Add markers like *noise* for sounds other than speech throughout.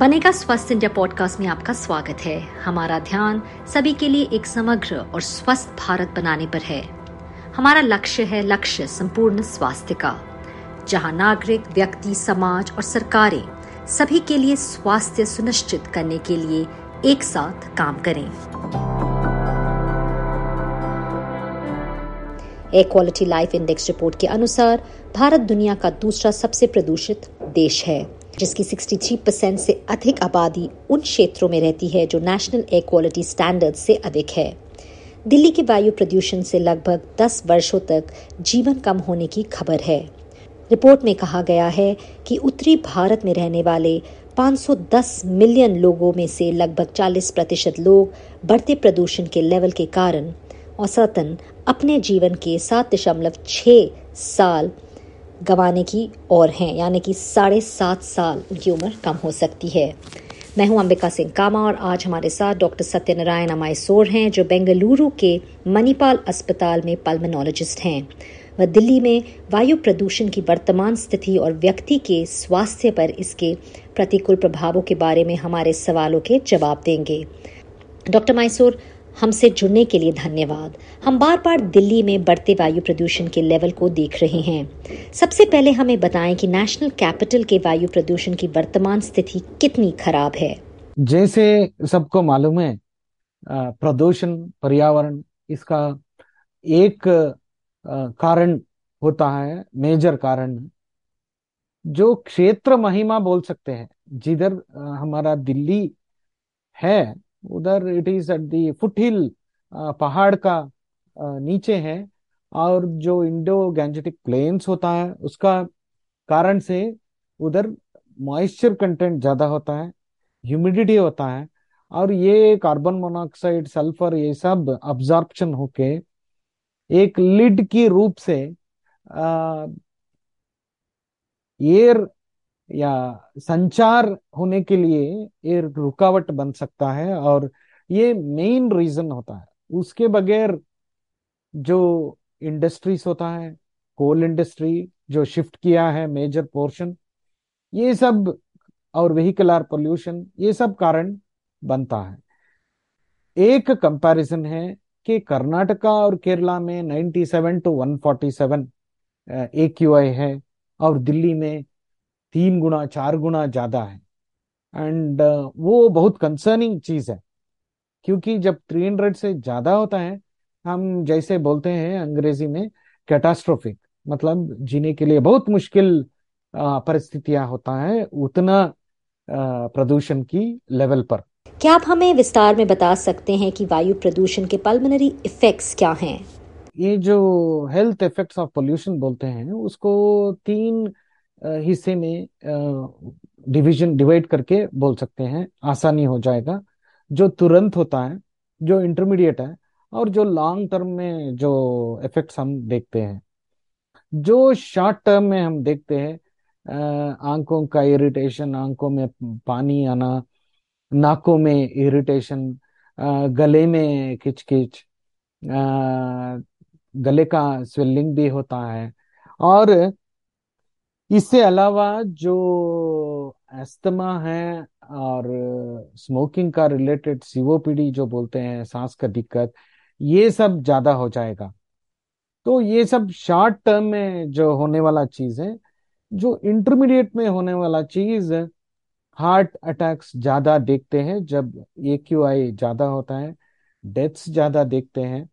बनेगा स्वस्थ India podcast में आपका स्वागत है। हमारा ध्यान सभी के लिए एक समग्र और स्वस्थ भारत बनाने पर है। हमारा लक्ष्य है लक्ष्य संपूर्ण स्वास्थ्य का। जहाँ नागरिक, व्यक्ति, समाज और सरकारें सभी के लिए स्वास्थ्य सुनिश्चित करने के लिए एक साथ काम करें। Air quality life index report के अनुसार, भारत दुनिया का दूसरा सबसे प्रदूषित देश है। जिसकी 63 परसेंट से अधिक आबादी उन क्षेत्रों में रहती है जो नेशनल एयर क्वालिटी स्टैंडर्ड से अधिक है। दिल्ली के वायु प्रदूषण से लगभग 10 वर्षों तक जीवन कम होने की खबर है। रिपोर्ट में कहा गया है कि उत्तरी भारत में रहने वाले 510 मिलियन लोगों में से लगभग 40 प्रतिशत लोग बढ़ते प्रदूषण के लेवल के कारण औसतन अपने जीवन के सात दशमलव छः साल गंवाने की ओर हैं, यानी कि साढ़े सात साल उनकी उम्र कम हो सकती है। मैं हूँ अंबिका सिंह कामा और आज हमारे साथ डॉक्टर सत्यनारायण अमायसोर हैं, जो बेंगलुरु के मणिपाल अस्पताल में पल्मोनोलॉजिस्ट हैं। वह दिल्ली में वायु प्रदूषण की वर्तमान स्थिति और व्यक्ति के स्वास्थ्य पर इसके प्रतिकूल प्रभावों के बारे में हमारे सवालों के जवाब देंगे। डॉक्टर माइसोर हमसे जुड़ने के लिए धन्यवाद। हम बार बार दिल्ली में बढ़ते वायु प्रदूषण के लेवल को देख रहे हैं। सबसे पहले हमें बताएँ कि नेशनल कैपिटल के वायु प्रदूषण की वर्तमान स्थिति कितनी खराब है। जैसे सबको मालूम है प्रदूषण, पर्यावरण, इसका एक कारण होता है, मेजर कारण जो क्षेत्र महिमा बोल सकते हैं, जिधर हमारा दिल्ली है उधर it is at the foothill पहाड़ का नीचे है और जो इंडो गैंजेटिक प्लेन्स होता है, उसका कारण से उधर मॉइस्चर कंटेंट ज़्यादा होता है ह्यूमिडिटी होता है और ये कार्बन मोनोऑक्साइड सल्फ़र ये सब अब्जॉर्प्शन होके एक लिड की रूप से एयर या संचार होने के लिए ये रुकावट बन सकता है और ये मेन रीजन होता है। उसके बगैर जो इंडस्ट्रीज़ होता है कोल इंडस्ट्री जो शिफ्ट किया है मेजर पोर्शन ये सब और व्हीकलर पोल्यूशन ये सब कारण बनता है। एक कंपैरिजन है कि कर्नाटका और केरला में 97 टू 147 एक्यूआई है और दिल्ली में तीन गुना चार गुना ज़्यादा है। एंड uh, वो बहुत कंसर्निंग चीज़ है। क्योंकि जब 300 से ज़्यादा होता है हम जैसे बोलते हैं अंग्रेज़ी में कैटास्ट्रोफिक मतलब जीने के लिए बहुत मुश्किल परिस्थितियाँ होता है उतना प्रदूषण की लेवल पर। क्या आप हमें विस्तार में बता सकते हैं कि वायु प्रदूषण के पल्मोनरी इफेक्ट्स क्या हैं? ये जो हेल्थ इफेक्ट्स ऑफ़ पोल्यूशन बोलते हैं उसको तीन हिस्से में डिवीज़न डिवाइड करके बोल सकते हैं, आसानी हो जाएगा। जो तुरंत होता है, जो इंटरमीडिएट है, और जो लॉन्ग टर्म में जो इफेक्ट्स हम देखते हैं। जो शॉर्ट टर्म में हम देखते हैं आँखों का इरिटेशन आँखों में पानी आना, नाकों में इरिटेशन गले में खिचखिच गले का स्वेलिंग भी होता है। और इससे अलावा जो एस्थमा है और स्मोकिंग का रिलेटेड सीओपीडी जो बोलते हैं, सांस का दिक्कत, ये सब ज़्यादा हो जाएगा। तो ये सब शॉर्ट टर्म में जो होने वाला चीज़ है, जो इंटरमीडिएट में होने वाला चीज़ हार्ट अटैक्स ज़्यादा देखते हैं जब ए क्यू आई ज़्यादा होता है डेथ्स ज़्यादा देखते हैं।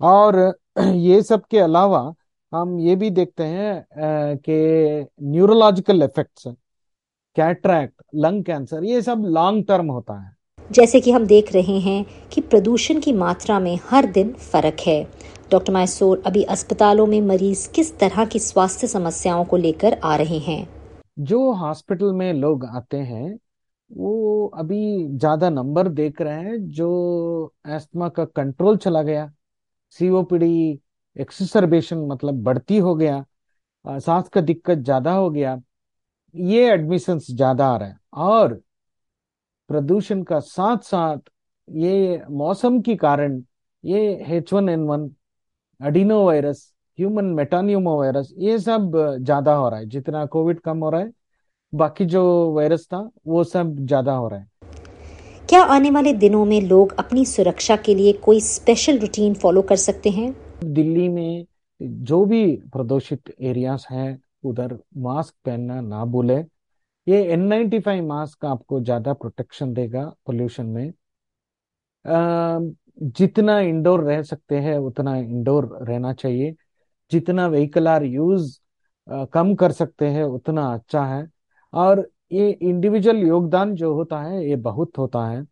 और *clears throat* ये सब के अलावा हम ये भी देखते हैं कि neurological effects cataract lung cancer ये सब लॉन्ग टर्म होता है। जैसे कि हम देख रहे हैं कि प्रदूषण की मात्रा में हर दिन फ़र्क है। डॉक्टर मायसोर अभी अस्पतालों में मरीज़ किस तरह की स्वास्थ्य समस्याओं को लेकर आ रहे हैं? जो हॉस्पिटल में लोग आते हैं वो अभी ज़्यादा नंबर देख रहे हैं जो एस्थमा का कंट्रोल चला गया सीओपीडी एक्सरबेशन मतलब बढ़ती हो गया सांस का दिक्कत ज़्यादा हो गया, ये एडमिशन ज़्यादा आ रहा है। और प्रदूषण का साथ साथ ये मौसम के कारण ये H one N one adenovirus human metapneumovirus ये सब ज़्यादा हो रहा है। जितना कोविड कम हो रहा है, बाकी जो वायरस था, वो सब ज़्यादा हो रहा है। क्या आने वाले दिनों में लोग अपनी सुरक्षा के लिए कोई स्पेशल रूटीन फॉलो कर सकते हैं? दिल्ली में जो भी प्रदूषित एरियाज़ हैं, उधर मास्क पहनना ना भूले। ये एन नाइन्टी फाइव मास्क आपको ज़्यादा प्रोटेक्शन देगा पोल्यूशन में। जितना इंडोर रह सकते हैं, उतना इंडोर रहना चाहिए। जितना व्हीकल आर यूज़ कम कर सकते हैं, उतना अच्छा है। और ये इंडिविजुअल योगदान जो होता है, ये बहुत होता है।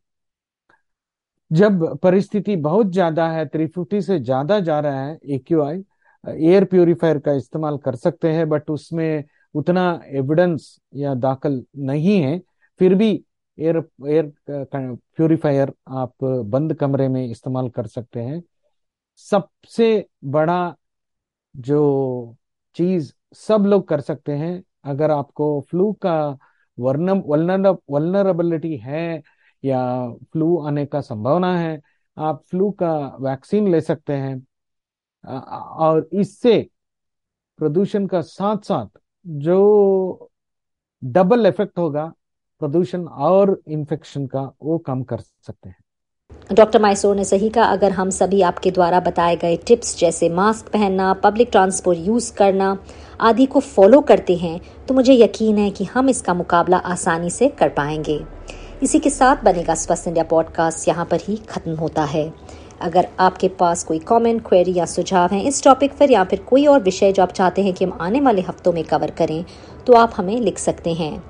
जब परिस्थिति बहुत ज़्यादा है 350 से ज़्यादा जा रहा है एक्यूआई एयर प्योरीफायर का इस्तेमाल कर सकते हैं बट उसमें उतना एविडेंस या दाखिल नहीं है। फिर भी एयर एयर प्योरीफायर आप बंद कमरे में इस्तेमाल कर सकते हैं। सबसे बड़ा जो चीज़ सब लोग कर सकते हैं, अगर आपको फ्लू का वर्नम वलनरेबिलिटी है या फ्लू आने का संभावना है, आप फ्लू का वैक्सीन ले सकते हैं। और इससे प्रदूषण का साथ साथ जो डबल इफ़ेक्ट होगा, प्रदूषण और इन्फेक्शन का वो कम कर सकते हैं। डॉक्टर माइसोर ने सही कहा, अगर हम सभी आपके द्वारा बताए गए टिप्स जैसे मास्क पहनना, पब्लिक ट्रांसपोर्ट यूज़ करना आदि को फॉलो करते हैं तो मुझे यकीन है कि हम इसका मुकाबला आसानी से कर पाएँगे। इसी के साथ बनेगा स्वस्थ इंडिया पॉडकास्ट, यहाँ पर ही खत्म होता है। अगर आपके पास कोई कमेंट क्वेरी या सुझाव हैं इस टॉपिक पर, या फिर कोई और विषय जो आप चाहते हैं कि हम आने वाले हफ्तों में कवर करें तो आप हमें लिख सकते हैं।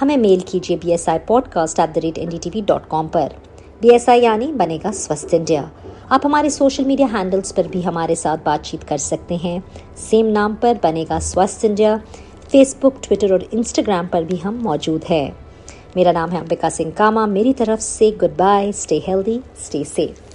हमें मेल कीजिए B S I podcast at the rate N D T V dot com पर। बी एस आई यानी बनेगा स्वस्थ इंडिया। आप हमारे सोशल मीडिया हैंडल्स पर भी हमारे साथ बातचीत कर सकते हैं। सेम नाम पर बनेगा स्वस्थ इंडिया। फेसबुक ट्विटर और इंस्टाग्राम पर भी हम मौजूद है। मेरा नाम है अंबिका सिंह कामा। मेरी तरफ़ से goodbye stay healthy stay safe